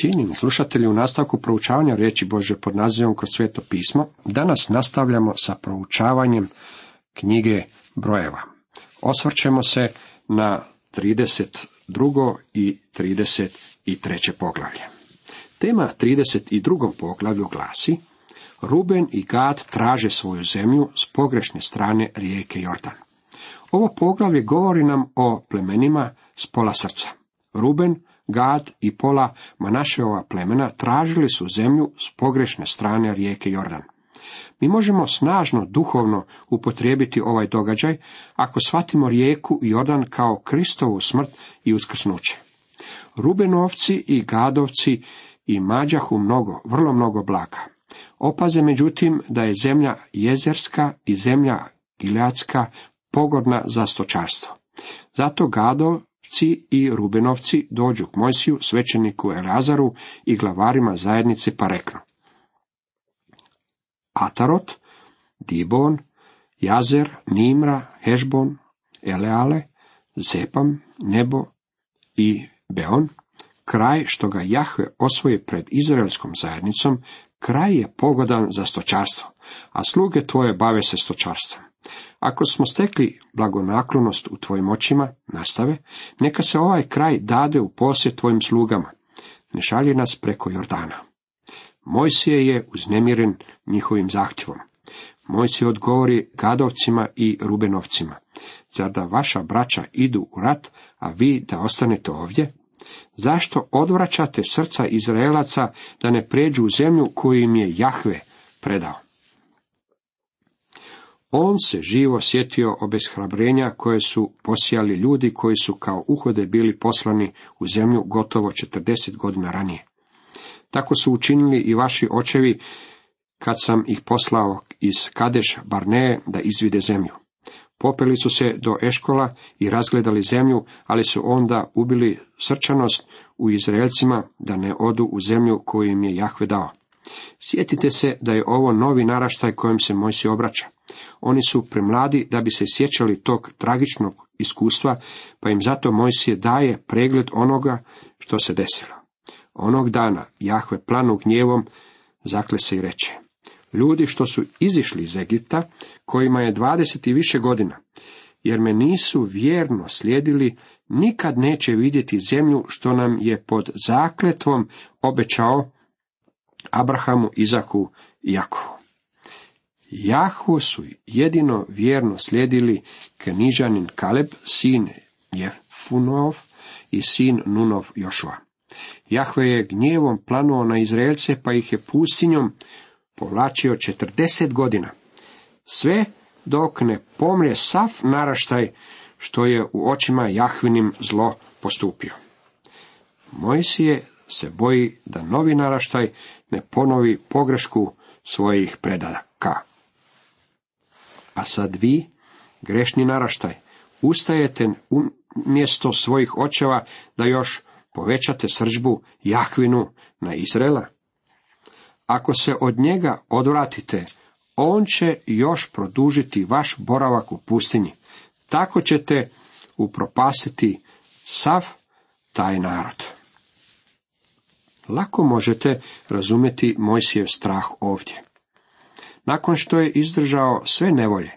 Cijenjeni slušatelji, u nastavku proučavanja riječi Bože pod nazivom kroz sveto pismo, danas nastavljamo sa proučavanjem knjige brojeva. Osvrćemo se na 32. i 33. poglavlje. Tema 32. poglavlju glasi Ruben i Gad traže svoju zemlju s pogrešne strane rijeke Jordan. Ovo poglavlje govori nam o plemenima s pola srca. Ruben, Gad i pola Manašeova plemena tražili su zemlju s pogrešne strane rijeke Jordan. Mi možemo snažno duhovno upotrijebiti ovaj događaj ako shvatimo rijeku Jordan kao Kristovu smrt i uskrsnuće. Rubenovci i Gadovci i mađahu mnogo, vrlo mnogo blaga. Opaze međutim da je zemlja jezerska i zemlja gileatska pogodna za stočarstvo. Zato Gadovci i Rubenovci dođu k Mojsiju, svećeniku Elazaru i glavarima zajednice pa reknu. Atarot, Dibon, Jazer, Nimra, Hešbon, Eleale, Zepam, Nebo i Beon, kraj što ga Jahve osvoje pred izraelskom zajednicom, kraj je pogodan za stočarstvo, a sluge tvoje bave se stočarstvom. Ako smo stekli blagonaklonost u tvojim očima, nastave, neka se ovaj kraj dade u posjed tvojim slugama. Ne šalje nas preko Jordana. Mojsije je uznemiren njihovim zahtjevom. Mojsije odgovori Gadovcima i Rubenovcima. Zar da vaša braća idu u rat, a vi da ostanete ovdje? Zašto odvraćate srca Izraelaca da ne pređu u zemlju koju im je Jahve predao? On se živo sjetio obeshrabrenja koje su posijali ljudi koji su kao uhode bili poslani u zemlju gotovo 40 godina ranije. Tako su učinili i vaši očevi kad sam ih poslao iz Kadeš Barneje da izvide zemlju. Popeli su se do Eškola i razgledali zemlju, ali su onda ubili srčanost u Izraelcima da ne odu u zemlju koju im je Jahve dao. Sjetite se da je ovo novi naraštaj kojem se Mojsi obraća. Oni su premladi da bi se sjećali tog tragičnog iskustva, pa im zato Mojsije daje pregled onoga što se desilo. Onog dana Jahve planu gnjevom zakle se i reče. Ljudi što su izišli iz Egipta, kojima je dvadeset i više godina, jer me nisu vjerno slijedili, nikad neće vidjeti zemlju što nam je pod zakletvom obećao Abrahamu, Izaku i Jakovu. Jahvu su jedino vjerno slijedili Kenižanin Kaleb, sin Jefunov i sin Nunov Jošua. Jahve je gnjevom planuo na Izraelce, pa ih je pustinjom povlačio četrdeset godina. Sve dok ne pomrije sav naraštaj što je u očima Jahvinim zlo postupio. Mojsije se boji da novi naraštaj ne ponovi pogrešku svojih predaka. A sad vi, grešni naraštaj, ustajete umjesto svojih očeva da još povećate sržbu Jahvinu na Izrela? Ako se od njega odvratite, on će još produžiti vaš boravak u pustinji. Tako ćete upropastiti sav taj narod. Lako možete razumjeti Mojsijev strah ovdje. Nakon što je izdržao sve nevolje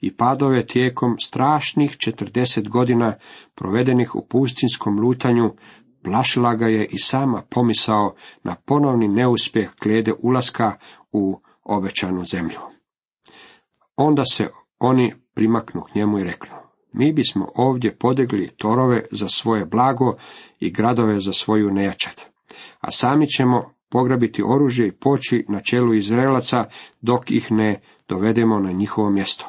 i padove tijekom strašnih četrdeset godina provedenih u pustinskom lutanju, plašila ga je i sama pomisao na ponovni neuspjeh glede ulaska u obećanu zemlju. Onda se oni primaknu k njemu i reknu, mi bismo ovdje podegli torove za svoje blago i gradove za svoju nejačad, a sami ćemo pograbiti oružje i poći na čelu Izraelaca dok ih ne dovedemo na njihovo mjesto.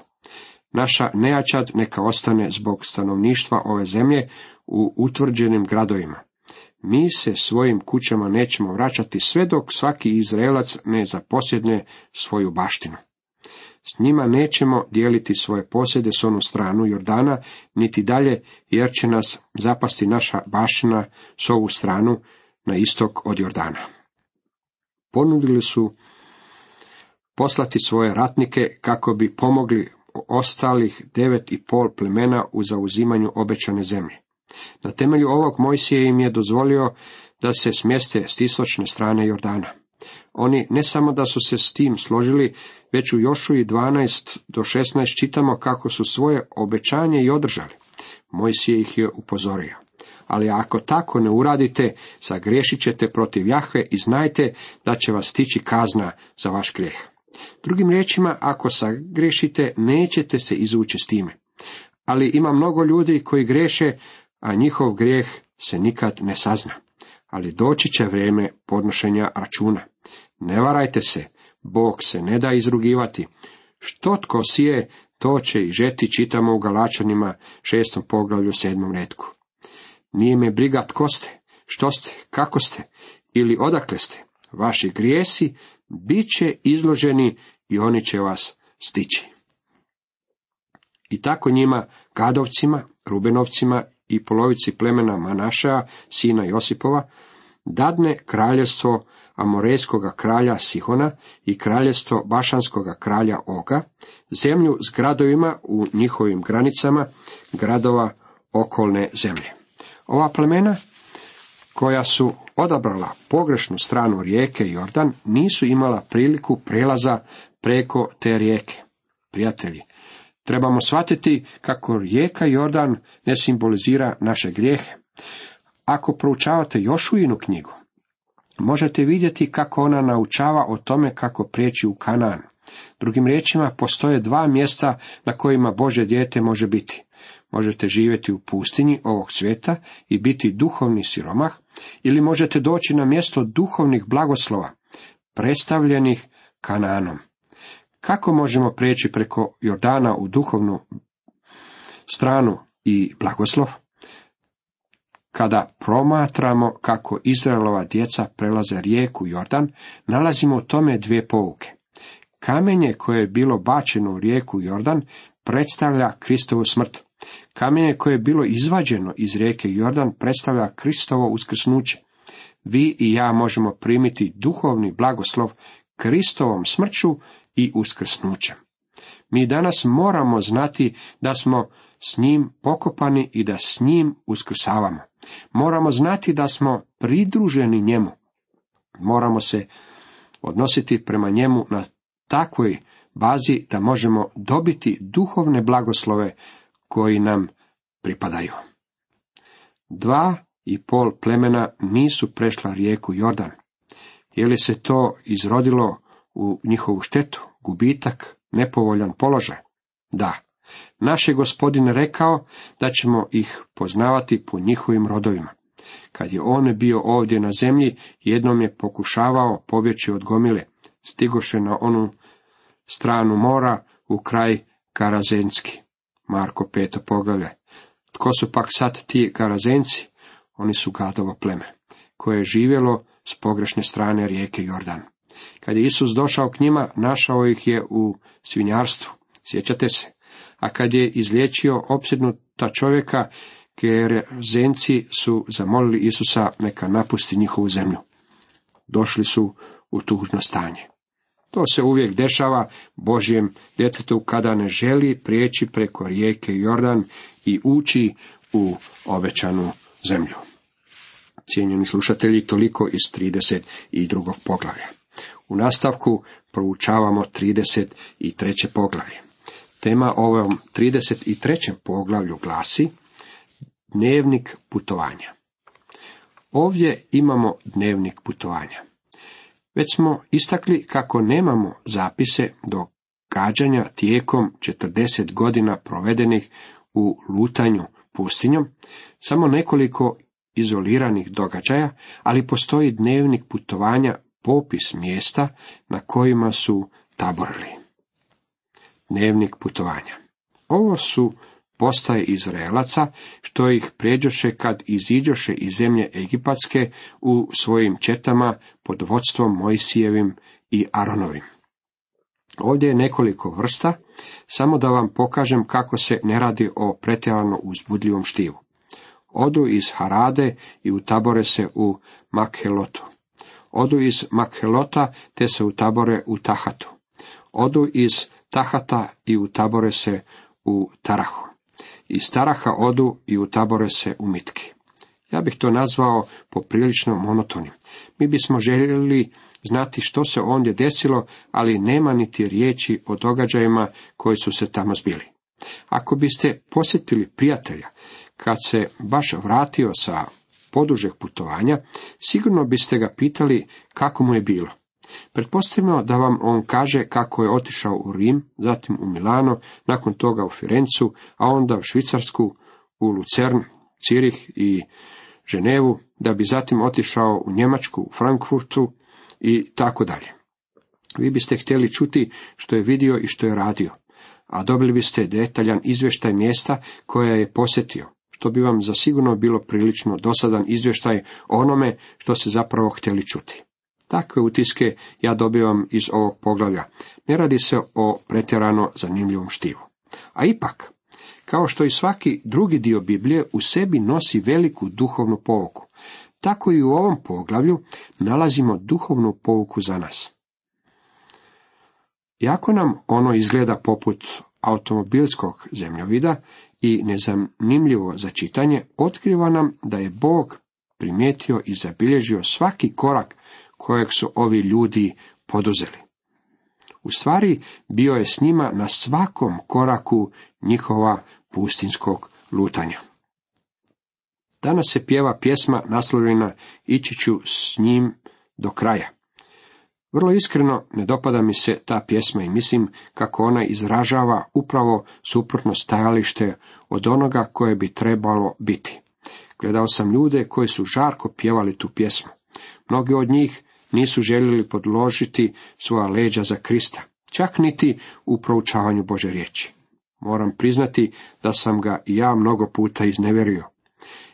Naša nejačad neka ostane zbog stanovništva ove zemlje u utvrđenim gradovima. Mi se svojim kućama nećemo vraćati sve dok svaki Izraelac ne zaposjedne svoju baštinu. S njima nećemo dijeliti svoje posjede s onu stranu Jordana, niti dalje, jer će nas zapasti naša baština s ovu stranu na istok od Jordana. Ponudili su poslati svoje ratnike kako bi pomogli ostalih devet i pol plemena u zauzimanju obećane zemlje. Na temelju ovog Mojsije im je dozvolio da se smjeste s istočne strane Jordana. Oni ne samo da su se s tim složili, već u Jošuji 12 do 16 čitamo kako su svoje obećanje i održali. Mojsije ih je upozorio. Ali ako tako ne uradite, sagriješit ćete protiv Jahve i znajte da će vas stići kazna za vaš grijeh. Drugim riječima, ako sagriješite, nećete se izvući s time. Ali ima mnogo ljudi koji greše, a njihov grijeh se nikad ne sazna. Ali doći će vrijeme podnošenja računa. Ne varajte se, Bog se ne da izrugivati. Što tko sije, to će i žeti, čitamo u Galačanima šestom poglavlju sedmom redku. Nije me briga tko ste, što ste, kako ste ili odakle ste. Vaši grijesi bit će izloženi i oni će vas stići. I tako njima, Gadovcima, Rubenovcima i polovici plemena Manaša, sina Josipova, dadne kraljevstvo Amorejskoga kralja Sihona i kraljevstvo Bašanskoga kralja Oga, zemlju s gradovima u njihovim granicama, gradova okolne zemlje. Ova plemena, koja su odabrala pogrešnu stranu rijeke Jordan, nisu imala priliku prelaza preko te rijeke. Prijatelji, trebamo shvatiti kako rijeka Jordan ne simbolizira naše grijehe. Ako proučavate Jošuinu knjigu, možete vidjeti kako ona naučava o tome kako prijeći u Kanaan. Drugim riječima, postoje dva mjesta na kojima Bože dijete može biti. Možete živjeti u pustinji ovog svijeta i biti duhovni siromah, ili možete doći na mjesto duhovnih blagoslova, predstavljenih Kanaanom. Kako možemo prijeći preko Jordana u duhovnu stranu i blagoslov? Kada promatramo kako Izraelova djeca prelaze rijeku Jordan, nalazimo u tome dvije pouke. Kamenje koje je bilo bačeno u rijeku Jordan predstavlja Kristovu smrt. Kamenje koje je bilo izvađeno iz rijeke Jordan predstavlja Kristovo uskrsnuće. Vi i ja možemo primiti duhovni blagoslov Kristovom smrću i uskrsnućem. Mi danas moramo znati da smo s njim pokopani i da s njim uskrsavamo. Moramo znati da smo pridruženi njemu. Moramo se odnositi prema njemu na takvoj bazi da možemo dobiti duhovne blagoslove koji nam pripadaju. Dva i pol plemena nisu prešla rijeku Jordan. Je li se to izrodilo u njihovu štetu, gubitak, nepovoljan položaj? Da. Naš je gospodin rekao da ćemo ih poznavati po njihovim rodovima. Kad je on bio ovdje na zemlji, jednom je pokušavao pobjeći od gomile, stigoše na onu stranu mora u kraj Karazenski. Marko peto poglavlje. Tko su pak sad ti Karazenci? Oni su gadovo pleme, koje je živjelo s pogrešne strane rijeke Jordan. Kad je Isus došao k njima, našao ih je u svinjarstvu. Sjećate se? A kad je izliječio opsjednuta čovjeka, Karazenci su zamolili Isusa neka napusti njihovu zemlju. Došli su u tužno stanje. To se uvijek dešava Božjem djetetu kada ne želi prijeći preko rijeke Jordan i ući u obećanu zemlju. Cijenjeni slušatelji, toliko iz 32. poglavlja. U nastavku proučavamo 33. poglavlje. Tema ovom 33. poglavlju glasi Dnevnik putovanja. Ovdje imamo dnevnik putovanja. Već smo istakli kako nemamo zapise događanja tijekom 40 godina provedenih u lutanju pustinjom, samo nekoliko izoliranih događaja, ali postoji dnevnik putovanja, popis mjesta na kojima su taborili. Dnevnik putovanja. Ovo su postaje Izraelaca, što ih pređoše kad iziđoše iz zemlje Egipatske u svojim četama pod vodstvom Mojsijevim i Aronovim. Ovdje je nekoliko vrsta, samo da vam pokažem kako se ne radi o pretjerano uzbudljivom štivu. Odu iz Harade i utabore se u Makhelotu. Odu iz Makhelota te se utabore u Tahatu. Odu iz Tahata i utabore se u Tarahu. Iz Taraha odu i utabore se u Mitki. Ja bih to nazvao poprilično monotonim. Mi bismo željeli znati što se ondje desilo, ali nema niti riječi o događajima koji su se tamo zbili. Ako biste posjetili prijatelja, kad se baš vratio sa podužeg putovanja, sigurno biste ga pitali kako mu je bilo. Pretpostavimo da vam on kaže kako je otišao u Rim, zatim u Milano, nakon toga u Firencu, a onda u Švicarsku, u Lucern, Cirih i Ženevu, da bi zatim otišao u Njemačku, u Frankfurtu i tako dalje. Vi biste htjeli čuti što je vidio i što je radio, a dobili biste detaljan izvještaj mjesta koja je posjetio, što bi vam zasigurno bilo prilično dosadan izvještaj onome što se zapravo htjeli čuti. Takve utiske ja dobivam iz ovog poglavlja. Ne radi se o pretjerano zanimljivom štivu. A ipak, kao što i svaki drugi dio Biblije u sebi nosi veliku duhovnu pouku, tako i u ovom poglavlju nalazimo duhovnu pouku za nas. Jako nam ono izgleda poput automobilskog zemljovida i nezanimljivo za čitanje, otkriva nam da je Bog primijetio i zabilježio svaki korak kojeg su ovi ljudi poduzeli. U stvari, bio je s njima na svakom koraku njihova pustinskog lutanja. Danas se pjeva pjesma naslovljena Ići ću s njim do kraja. Vrlo iskreno ne dopada mi se ta pjesma i mislim kako ona izražava upravo suprotno stajalište od onoga koje bi trebalo biti. Gledao sam ljude koji su žarko pjevali tu pjesmu. Mnogi od njih nisu željeli podložiti svoja leđa za Krista, čak niti u proučavanju Bože riječi. Moram priznati da sam ga ja mnogo puta izneverio.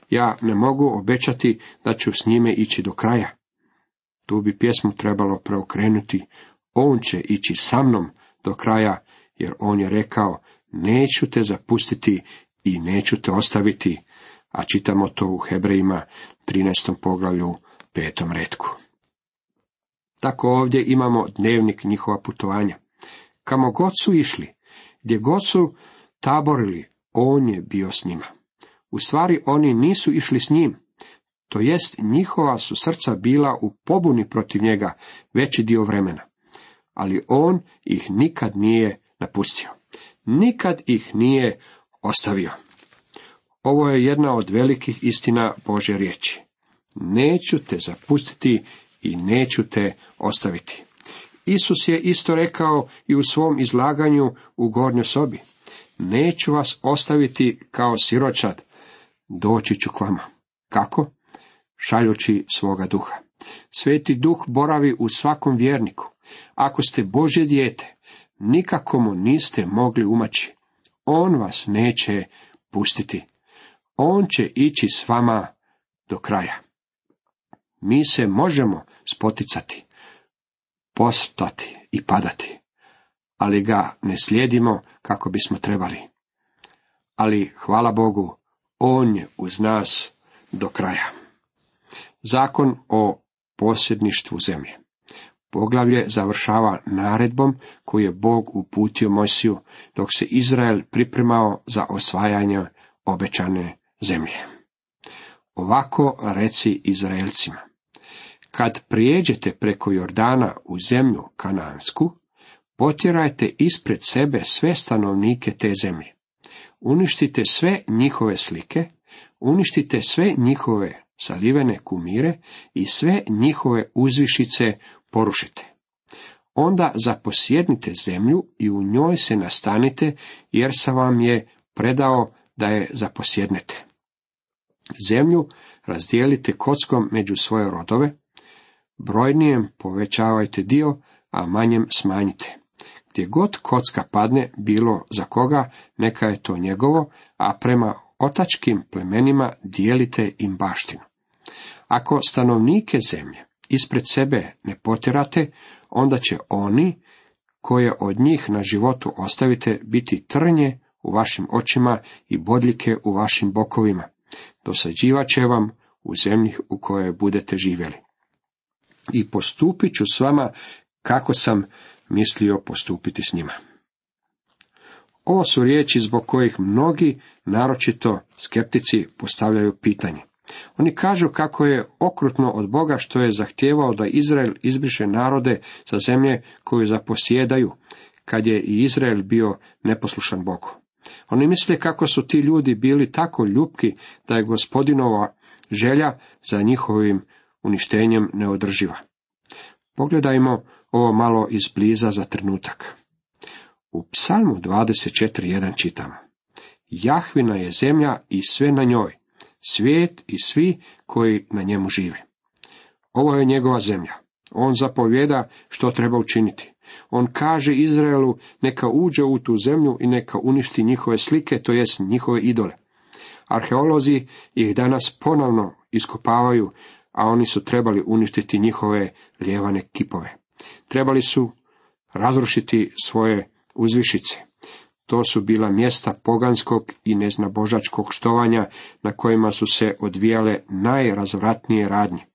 Ja ne mogu obećati da ću s njime ići do kraja. Tu bi pjesmu trebalo preokrenuti. On će ići sa mnom do kraja, jer on je rekao, neću te zapustiti i neću te ostaviti, a čitamo to u Hebrejima 13. poglavlju petom redku. Tako ovdje imamo dnevnik njihova putovanja. Kamo god su išli, gdje god su taborili, on je bio s njima. U stvari oni nisu išli s njim, to jest njihova su srca bila u pobuni protiv njega veći dio vremena, ali on ih nikad nije napustio. Nikad ih nije ostavio. Ovo je jedna od velikih istina Bože riječi. Neću te zapustiti i neću te ostaviti. Isus je isto rekao i u svom izlaganju u gornjoj sobi. Neću vas ostaviti kao siročad, doći ću k vama. Kako? Šaljući svoga duha. Sveti duh boravi u svakom vjerniku. Ako ste Božje dijete, nikako mu niste mogli umaći. On vas neće pustiti. On će ići s vama do kraja. Mi se možemo spoticati, postati i padati, ali ga ne slijedimo kako bismo trebali. Ali, hvala Bogu, On je uz nas do kraja. Zakon o posjedništvu zemlje. Poglavlje završava naredbom koju je Bog uputio Mojsiju dok se Izrael pripremao za osvajanje obećane zemlje. Ovako reci Izraelcima. Kad prijeđete preko Jordana u zemlju Kanansku, potjerajte ispred sebe sve stanovnike te zemlje. Uništite sve njihove slike, uništite sve njihove salivene kumire i sve njihove uzvišice porušite. Onda zaposjednite zemlju i u njoj se nastanite, jer sam vam je predao da je zaposjednete. Zemlju razdijelite kockom među svoje rodove, brojnijem povećavajte dio, a manjem smanjite. Gdje god kocka padne, bilo za koga, neka je to njegovo, a prema otačkim plemenima dijelite im baštinu. Ako stanovnike zemlje ispred sebe ne potjerate, onda će oni, koje od njih na životu ostavite, biti trnje u vašim očima i bodljike u vašim bokovima. Dosađivat će vam u zemlji u kojoj budete živjeli i postupit ću s vama kako sam mislio postupiti s njima. Ovo su riječi zbog kojih mnogi, naročito skeptici, postavljaju pitanje. Oni kažu kako je okrutno od Boga što je zahtijevao da Izrael izbriše narode sa zemlje koju zaposjedaju, kad je i Izrael bio neposlušan Bogu. Oni misle kako su ti ljudi bili tako ljubki da je gospodinova želja za njihovim uništenjem neodrživa. Pogledajmo ovo malo izbliza za trenutak. U psalmu 24.1 čitamo. Jahvina je zemlja i sve na njoj, svijet i svi koji na njemu žive. Ovo je njegova zemlja. On zapovjeda što treba učiniti. On kaže Izraelu neka uđe u tu zemlju i neka uništi njihove slike, to jest njihove idole. Arheolozi ih danas ponovno iskopavaju, a oni su trebali uništiti njihove lijevane kipove. Trebali su razrušiti svoje uzvišice. To su bila mjesta poganskog i neznabožačkog štovanja na kojima su se odvijale najrazvratnije radnje.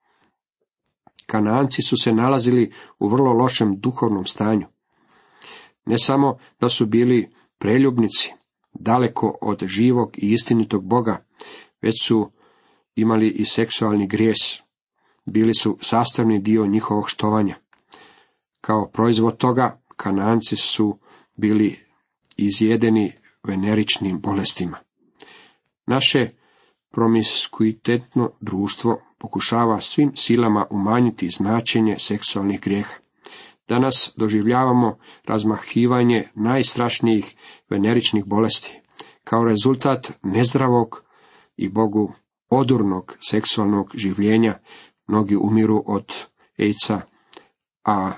Kananci su se nalazili u vrlo lošem duhovnom stanju. Ne samo da su bili preljubnici, daleko od živog i istinitog Boga, već su imali i seksualni grijes. Bili su sastavni dio njihovog štovanja. Kao proizvod toga, kananci su bili izjedeni veneričnim bolestima. Naše promiskuitetno društvo pokušava svim silama umanjiti značenje seksualnih grijeha. Danas doživljavamo razmahivanje najstrašnijih veneričnih bolesti. Kao rezultat nezdravog i Bogu odurnog seksualnog življenja mnogi umiru od ejca, a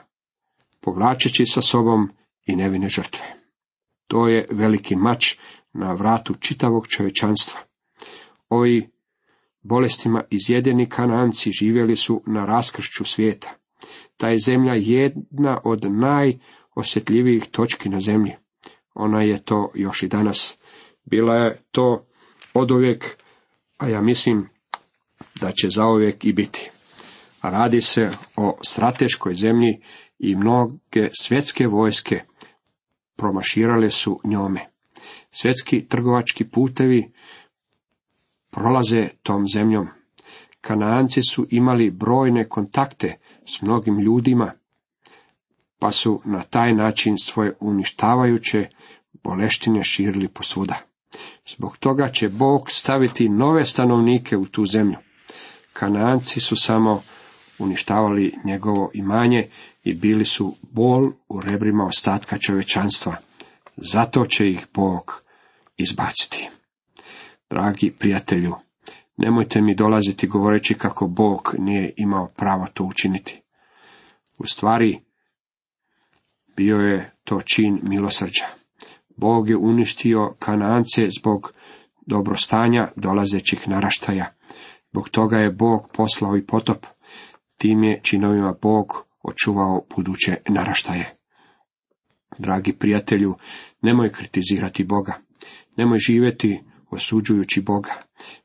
povlačeći sa sobom i nevine žrtve. To je veliki mač na vratu čitavog čovječanstva. Ovi bolestima izjedeni kananci živjeli su na raskršću svijeta. Ta je zemlja jedna od najosjetljivijih točki na zemlji. Ona je to još i danas. Bila je to oduvijek, a ja mislim da će zauvijek i biti. Radi se o strateškoj zemlji i mnoge svjetske vojske promaširale su njome. Svjetski trgovački putevi prolaze tom zemljom. Kanaanci su imali brojne kontakte s mnogim ljudima, pa su na taj način svoje uništavajuće boleštine širili posvuda. Zbog toga će Bog staviti nove stanovnike u tu zemlju. Kanaanci su samo uništavali njegovo imanje i bili su bol u rebrima ostatka čovečanstva. Zato će ih Bog izbaciti. Dragi prijatelju, nemojte mi dolaziti govoreći kako Bog nije imao pravo to učiniti. U stvari, bio je to čin milosrđa. Bog je uništio Kanaance zbog dobrostanja dolazećih naraštaja. Zbog toga je Bog poslao i potop. Tim je činovima Bog očuvao buduće naraštaje. Dragi prijatelju, nemoj kritizirati Boga. Nemoj živjeti osuđujući Boga.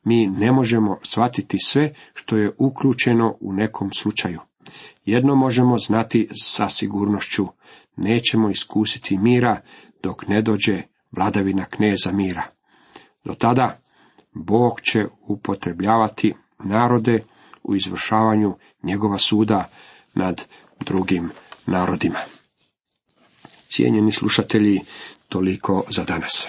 Mi ne možemo shvatiti sve što je uključeno u nekom slučaju. Jedno možemo znati sa sigurnošću, nećemo iskusiti mira dok ne dođe vladavina kneza mira. Do tada Bog će upotrebljavati narode u izvršavanju njegova suda nad drugim narodima. Cijenjeni slušatelji, toliko za danas.